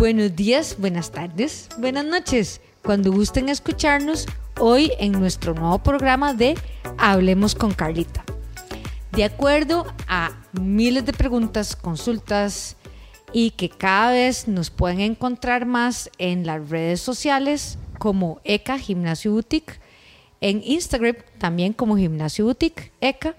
Buenos días, buenas tardes, buenas noches. Cuando gusten escucharnos hoy en nuestro nuevo programa de Hablemos con Carlita. De acuerdo a miles de preguntas, consultas y que cada vez nos pueden encontrar más en las redes sociales como ECA Gimnasio Boutique, en Instagram también como Gimnasio Boutique ECA,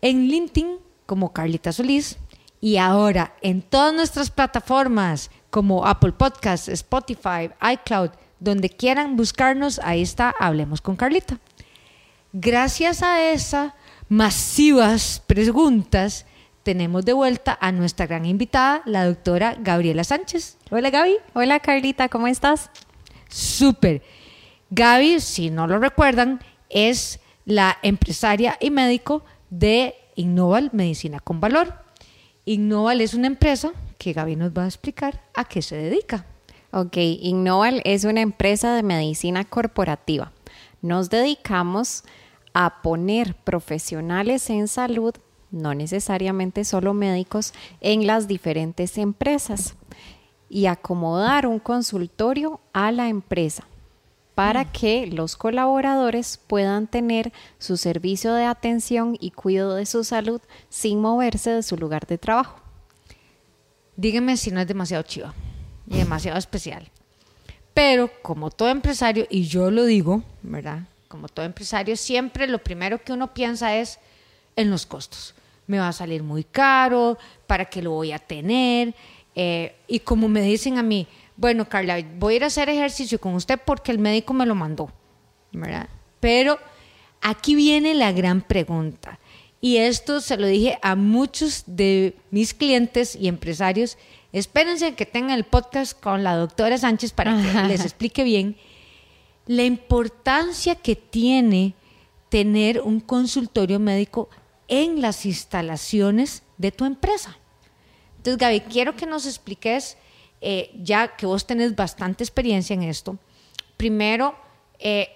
en LinkedIn como Carlita Solís y ahora en todas nuestras plataformas como Apple Podcasts, Spotify, iCloud, donde quieran buscarnos, ahí está, hablemos con Carlita. Gracias a esas masivas preguntas, tenemos de vuelta a nuestra gran invitada, la doctora Gabriela Sánchez. Hola Gaby. Hola Carlita, ¿cómo estás? Súper. Gaby, si no lo recuerdan, es la empresaria y médico de Innoval Medicina con Valor. Innoval es una empresa que Gaby nos va a explicar a qué se dedica. Ok, Innoval es una empresa de medicina corporativa. Nos dedicamos a poner profesionales en salud, no necesariamente solo médicos, en las diferentes empresas y acomodar un consultorio a la empresa para mm. que los colaboradores puedan tener su servicio de atención y cuidado de su salud sin moverse de su lugar de trabajo. Dígame si no es demasiado chiva y demasiado especial. Pero como todo empresario, y yo lo digo, ¿verdad? Como todo empresario, siempre lo primero que uno piensa es en los costos. Me va a salir muy caro, ¿para qué lo voy a tener? Eh, y como me dicen a mí, bueno, Carla, voy a ir a hacer ejercicio con usted porque el médico me lo mandó, ¿verdad? Pero aquí viene la gran pregunta. Y esto se lo dije a muchos de mis clientes y empresarios. Espérense que tengan el podcast con la doctora Sánchez para que les explique bien la importancia que tiene tener un consultorio médico en las instalaciones de tu empresa. Entonces, Gaby, quiero que nos expliques, eh, ya que vos tenés bastante experiencia en esto, primero, eh,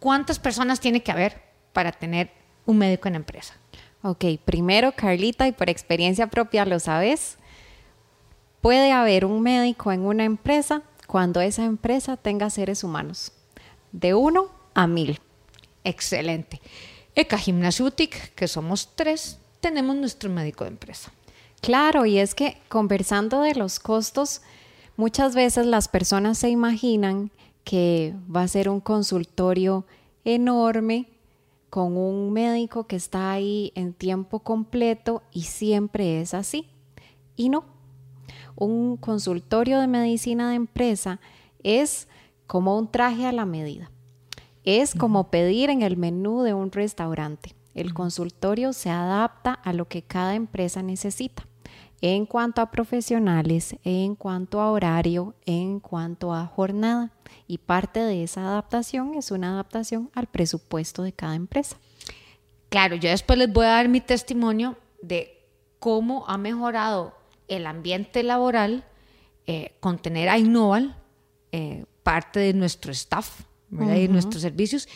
¿cuántas personas tiene que haber para tener un médico en empresa? Ok, primero Carlita, y por experiencia propia lo sabes, puede haber un médico en una empresa cuando esa empresa tenga seres humanos, de uno a mil. Excelente. Eka Gimnasiutic, que somos tres, tenemos nuestro médico de empresa. Claro, y es que conversando de los costos, muchas veces las personas se imaginan que va a ser un consultorio enorme con un médico que está ahí en tiempo completo y siempre es así. Y no, un consultorio de medicina de empresa es como un traje a la medida. Es como pedir en el menú de un restaurante. El consultorio se adapta a lo que cada empresa necesita en cuanto a profesionales, en cuanto a horario, en cuanto a jornada. Y parte de esa adaptación es una adaptación al presupuesto de cada empresa. Claro, yo después les voy a dar mi testimonio de cómo ha mejorado el ambiente laboral eh, con tener a Innoval, eh, parte de nuestro staff y nuestros servicios,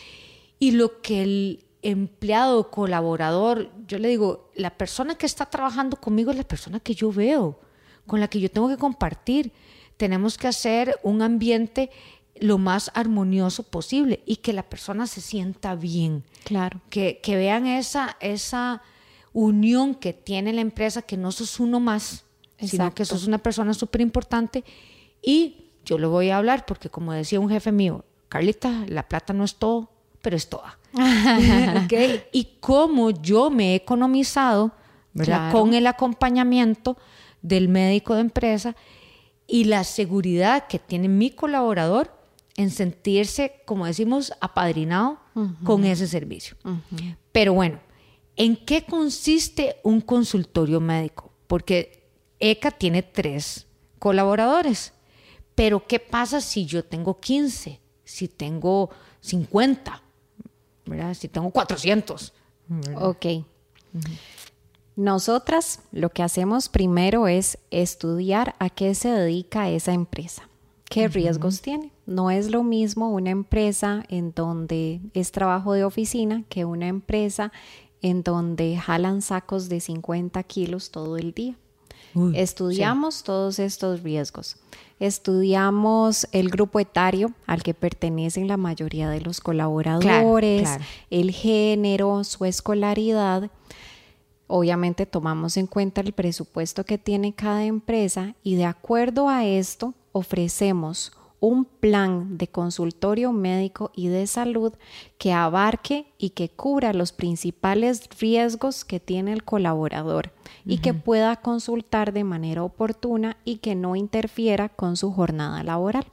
y lo que el empleado, colaborador, yo le digo, la persona que está trabajando conmigo es la persona que yo veo, con la que yo tengo que compartir. Tenemos que hacer un ambiente lo más armonioso posible y que la persona se sienta bien. Claro. Que, vean esa, esa unión que tiene la empresa, que no sos uno más, sino que sos una persona súper importante. Y yo lo voy a hablar porque como decía un jefe mío, Carlita, la plata no es todo, pero es toda. Y cómo yo me he economizado con el acompañamiento del médico de empresa y la seguridad que tiene mi colaborador en sentirse, como decimos, apadrinado con ese servicio. Pero bueno, ¿en qué consiste un consultorio médico? Porque ECA tiene tres colaboradores. Pero ¿qué pasa si yo tengo 15? Si tengo 50? Si tengo 400. Ok. Nosotras lo que hacemos primero es estudiar a qué se dedica esa empresa, qué riesgos tiene. No es lo mismo una empresa en donde es trabajo de oficina que una empresa en donde jalan sacos de 50 kilos todo el día. Uy, Estudiamos todos estos riesgos. Estudiamos el grupo etario al que pertenecen la mayoría de los colaboradores, el género, su escolaridad. Obviamente tomamos en cuenta el presupuesto que tiene cada empresa y de acuerdo a esto ofrecemos un plan de consultorio médico y de salud que abarque y que cubra los principales riesgos que tiene el colaborador y que pueda consultar de manera oportuna y que no interfiera con su jornada laboral.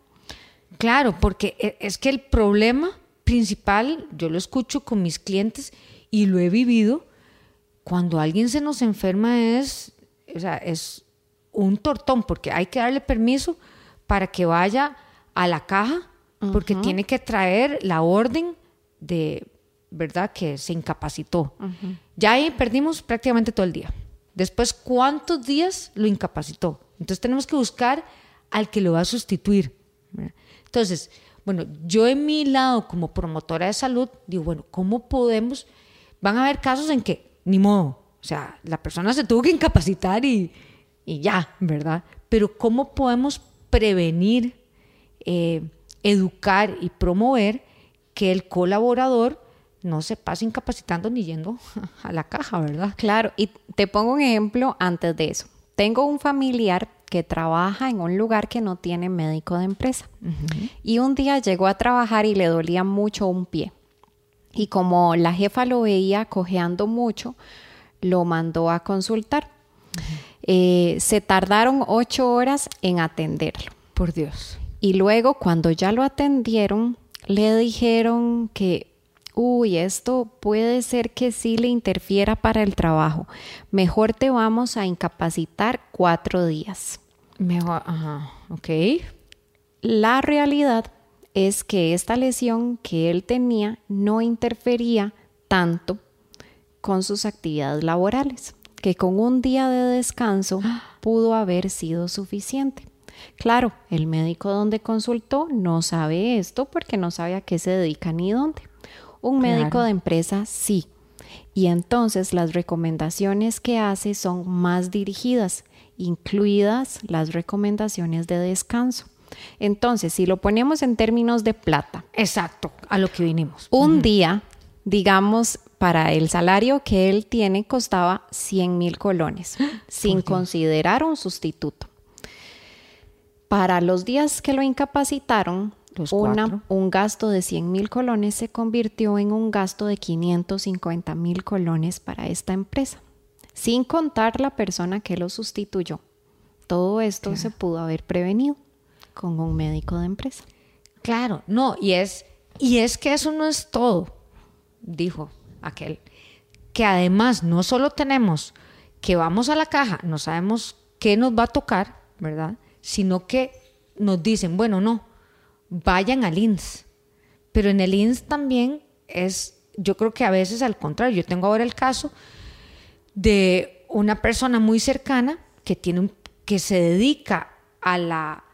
Claro, porque e, es que el problema principal, yo lo escucho con mis clientes y lo he vivido, cuando alguien se nos enferma es, o sea, es un tortón, porque hay que darle permiso para que vaya a la caja, porque tiene que traer la orden de, ¿verdad?, que se incapacitó. Ya ahí perdimos prácticamente todo el día. Después, ¿cuántos días lo incapacitó? Entonces tenemos que buscar al que lo va a sustituir. Entonces, bueno, yo en mi lado como promotora de salud digo, bueno, ¿cómo podemos? Van a haber casos en que, ni modo, o sea, la persona se tuvo que incapacitar y, y ya, ¿verdad? Pero ¿cómo podemos prevenir, eh, educar y promover que el colaborador no se pase incapacitando ni yendo a la caja, ¿verdad? Claro, y te pongo un ejemplo antes de eso. Tengo un familiar que trabaja en un lugar que no tiene médico de empresa. Y un día llegó a trabajar y le dolía mucho un pie. Y como la jefa lo veía cojeando mucho, lo mandó a consultar. Eh, se tardaron ocho horas en atenderlo. Por Dios. Y luego cuando ya lo atendieron, le dijeron que, uy, esto puede ser que sí le interfiera para el trabajo. Mejor te vamos a incapacitar cuatro días. Mejor, ajá, ok. La realidad es que esta lesión que él tenía no interfería tanto con sus actividades laborales que con un día de descanso pudo haber sido suficiente. Claro, el médico donde consultó no sabe esto porque no sabe a qué se dedica ni dónde. Un médico de empresa sí. Y entonces las recomendaciones que hace son más dirigidas, incluidas las recomendaciones de descanso. Entonces, si lo ponemos en términos de plata. Exacto, a lo que vinimos. Un día, digamos, para el salario que él tiene costaba 100 mil colones, sin considerar un sustituto. Para los días que lo incapacitaron, un gasto de 100 mil colones se convirtió en un gasto de 550 mil colones para esta empresa, sin contar la persona que lo sustituyó. Todo esto se pudo haber prevenido con un médico de empresa. Claro, no, y es, y es que eso no es todo, dijo aquel, que además no solo tenemos que vamos a la caja, no sabemos qué nos va a tocar, ¿verdad? Sino que nos dicen, bueno, no, vayan al INS. Pero en el INS también es, yo creo que a veces al contrario, yo tengo ahora el caso de una persona muy cercana que tiene que se dedica a la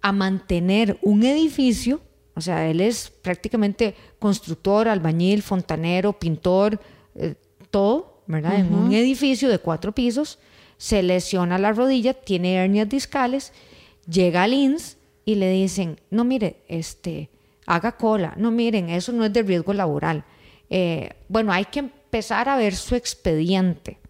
a mantener un edificio o sea, él es prácticamente constructor, albañil, fontanero, pintor, eh, todo, ¿verdad? En un edificio de cuatro pisos, se lesiona la rodilla, tiene hernias discales, llega al INS y le dicen, no mire, este, haga cola, no miren, eso no es de riesgo laboral. Eh, bueno, hay que empezar a ver su expediente.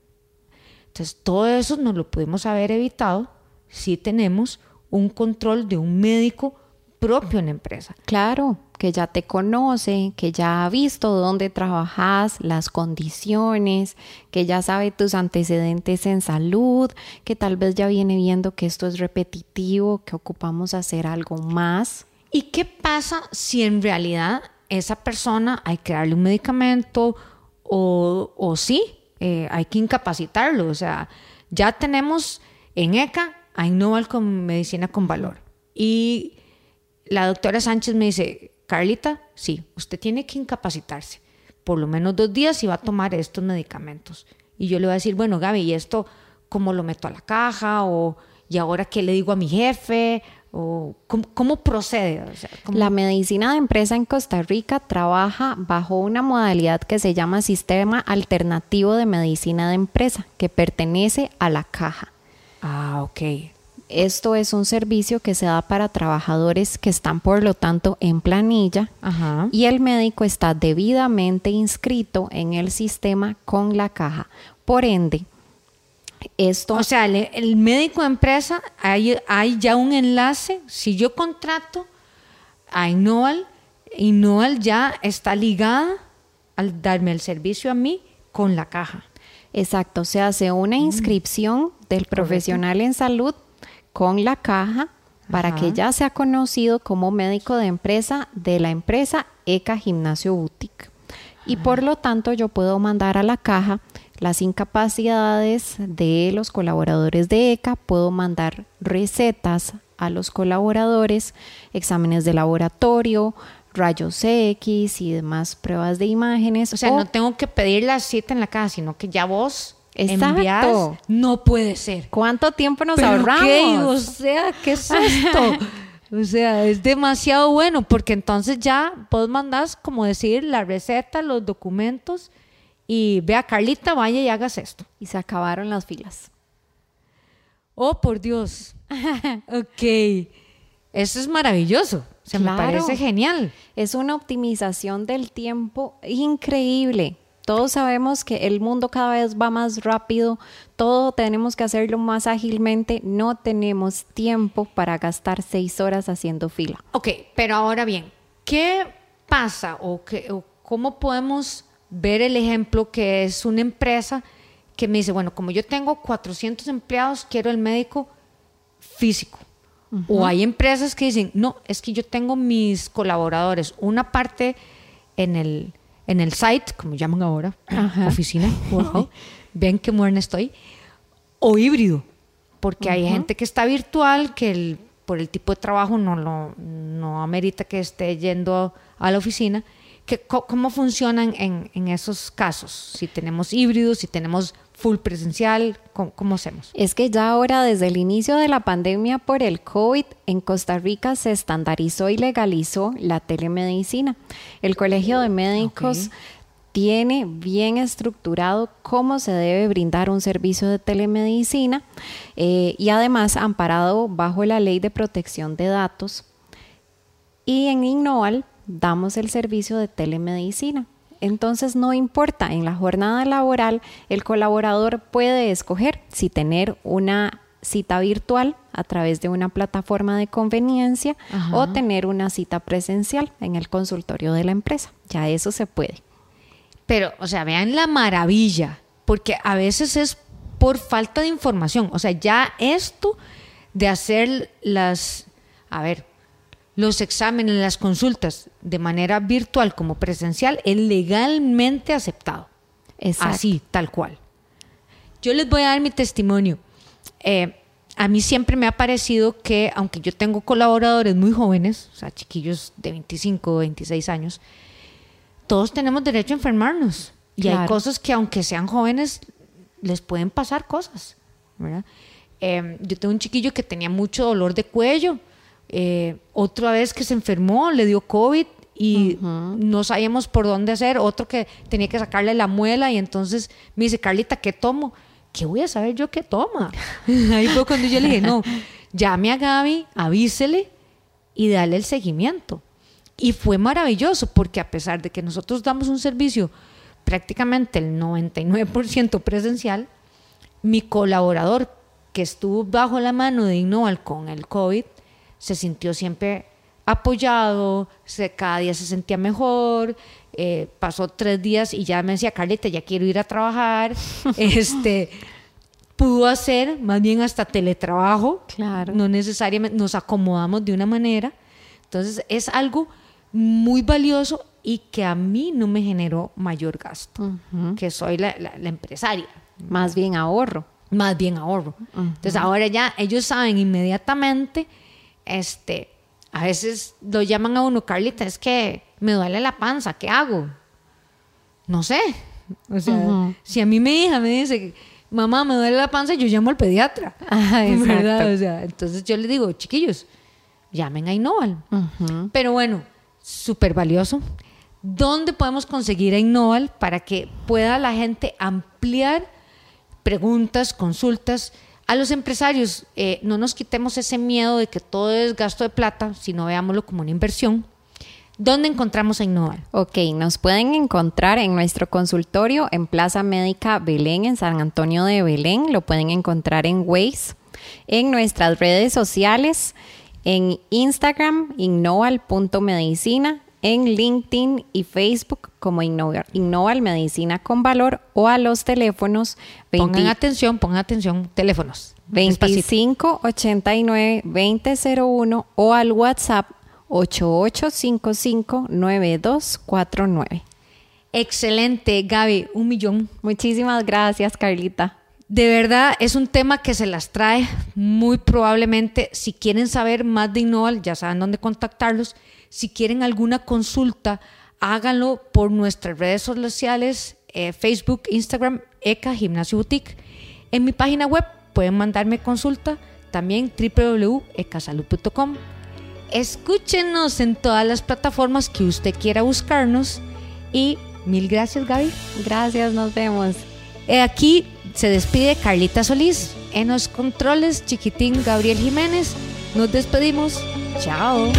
Entonces, todo eso nos lo pudimos haber evitado si tenemos un control de un médico propio en la empresa. Claro, que ya te conoce, que ya ha visto dónde trabajas, las condiciones, que ya sabe tus antecedentes en salud, que tal vez ya viene viendo que esto es repetitivo, que ocupamos hacer algo más. ¿Y qué pasa si en realidad esa persona hay que darle un medicamento o, o sí, eh, hay que incapacitarlo? O sea, ya tenemos en ECA a Innoval con medicina con valor. Y la doctora Sánchez me dice, Carlita, sí, usted tiene que incapacitarse por lo menos dos días y va a tomar estos medicamentos. Y yo le voy a decir, bueno, Gaby, ¿y esto cómo lo meto a la caja? O, ¿y ahora qué le digo a mi jefe? ¿O cómo, procede? La medicina de empresa en Costa Rica trabaja bajo una modalidad que se llama Sistema Alternativo de Medicina de Empresa, que pertenece a la caja. Ah, ok. Esto es un servicio que se da para trabajadores que están, por lo tanto, en planilla Ajá. y el médico está debidamente inscrito en el sistema con la caja. Por ende, esto... O sea, el, el médico de empresa, hay, hay ya un enlace. Si yo contrato a Innoval, Innoval ya está ligada al darme el servicio a mí con la caja. Exacto, se hace una inscripción del profesional en salud con la caja para Ajá. que ya sea conocido como médico de empresa de la empresa ECA Gimnasio Boutique. Y por lo tanto yo puedo mandar a la caja las incapacidades de los colaboradores de ECA, puedo mandar recetas a los colaboradores, exámenes de laboratorio, rayos X y demás pruebas de imágenes. O sea, o- no tengo que pedir la cita en la caja, sino que ya vos Exacto. No puede ser. ¿Cuánto tiempo nos ¿Pero ahorramos? qué? O sea, ¿qué es esto? O sea, es demasiado bueno porque entonces ya vos mandás, como decir, la receta, los documentos y vea, Carlita, vaya y hagas esto. Y se acabaron las filas. Oh, por Dios. ok. Eso es maravilloso. Claro. me parece genial. Es una optimización del tiempo increíble. Todos sabemos que el mundo cada vez va más rápido, todo tenemos que hacerlo más ágilmente, no tenemos tiempo para gastar seis horas haciendo fila. Ok, pero ahora bien, ¿qué pasa o, qué, o cómo podemos ver el ejemplo que es una empresa que me dice, bueno, como yo tengo 400 empleados, quiero el médico físico? O hay empresas que dicen, no, es que yo tengo mis colaboradores, una parte en el, en el site, como llaman ahora, Ajá. oficina, wow, ven qué moderna estoy, o híbrido, porque hay gente que está virtual, que el- por el tipo de trabajo no, lo, no amerita que esté yendo a la oficina. Que, ¿Cómo funcionan en, en esos casos? Si tenemos híbridos, si tenemos full presencial, ¿cómo, cómo hacemos? Es que ya ahora desde el inicio de la pandemia por el COVID en Costa Rica se estandarizó y legalizó la telemedicina. El Colegio de Médicos tiene bien estructurado cómo se debe brindar un servicio de telemedicina eh, y además amparado bajo la ley de protección de datos. Y en Innoval damos el servicio de telemedicina. Entonces no importa, en la jornada laboral el colaborador puede escoger si tener una cita virtual a través de una plataforma de conveniencia Ajá. o tener una cita presencial en el consultorio de la empresa. Ya eso se puede. Pero, o sea, vean la maravilla, porque a veces es por falta de información. O sea, ya esto de hacer las, a ver, los exámenes, las consultas de manera virtual como presencial es legalmente aceptado. Exacto. Así, tal cual. Yo les voy a dar mi testimonio. Eh, a mí siempre me ha parecido que, aunque yo tengo colaboradores muy jóvenes, o sea, chiquillos de 25 o 26 años, todos tenemos derecho a enfermarnos. Y hay cosas que, aunque sean jóvenes, les pueden pasar cosas. ¿verdad? Eh, yo tengo un chiquillo que tenía mucho dolor de cuello. Eh, otra vez que se enfermó, le dio COVID y no sabíamos por dónde hacer. Otro que tenía que sacarle la muela y entonces me dice, Carlita, ¿qué tomo? ¿Qué voy a saber yo qué toma? Ahí fue cuando yo le dije, no, llame a Gaby, avísele y dale el seguimiento. Y fue maravilloso porque a pesar de que nosotros damos un servicio prácticamente el 99% presencial, mi colaborador que estuvo bajo la mano de Innoval con el COVID se sintió siempre apoyado, se, cada día se sentía mejor, eh, pasó tres días y ya me decía, Carlita, ya quiero ir a trabajar, este, pudo hacer más bien hasta teletrabajo, Claro. no necesariamente nos acomodamos de una manera, entonces es algo muy valioso y que a mí no me generó mayor gasto, que soy la, la- la empresaria, Más bien ahorro. más bien ahorro. Entonces ahora ya ellos saben inmediatamente, este, a veces lo llaman a uno, Carlita, es que me duele la panza, ¿qué hago? No sé. O sea, si a mí mi hija me dice, mamá, me duele la panza, yo llamo al pediatra. Ajá, exacto. ¿Verdad? O sea, entonces yo les digo, chiquillos, llamen a Innoval. Pero bueno, súper valioso. ¿Dónde podemos conseguir a Innoval para que pueda la gente ampliar preguntas, consultas? A los empresarios, eh, no nos quitemos ese miedo de que todo es gasto de plata, sino veámoslo como una inversión. ¿Dónde encontramos a Innoval? Ok, nos pueden encontrar en nuestro consultorio en Plaza Médica Belén, en San Antonio de Belén. Lo pueden encontrar en Waze, en nuestras redes sociales, en Instagram, innoval.medicina, en LinkedIn y Facebook como Innoval, Medicina con Valor o a los teléfonos 20, pongan atención, pongan atención, teléfonos 25 89 2001 o al WhatsApp 8855 9249. Excelente, Gaby, un millón. Muchísimas gracias, Carlita. De verdad, es un tema que se las trae muy probablemente. Si quieren saber más de Innoval, ya saben dónde contactarlos. Si quieren alguna consulta, háganlo por nuestras redes sociales, eh, Facebook, Instagram, ECA Gimnasio Boutique. En mi página web pueden mandarme consulta, también www.ecasalud.com. Escúchenos en todas las plataformas que usted quiera buscarnos y mil gracias Gaby. Gracias, nos vemos. Eh, aquí se despide Carlita Solís. En los controles, chiquitín Gabriel Jiménez. Nos despedimos. Chao.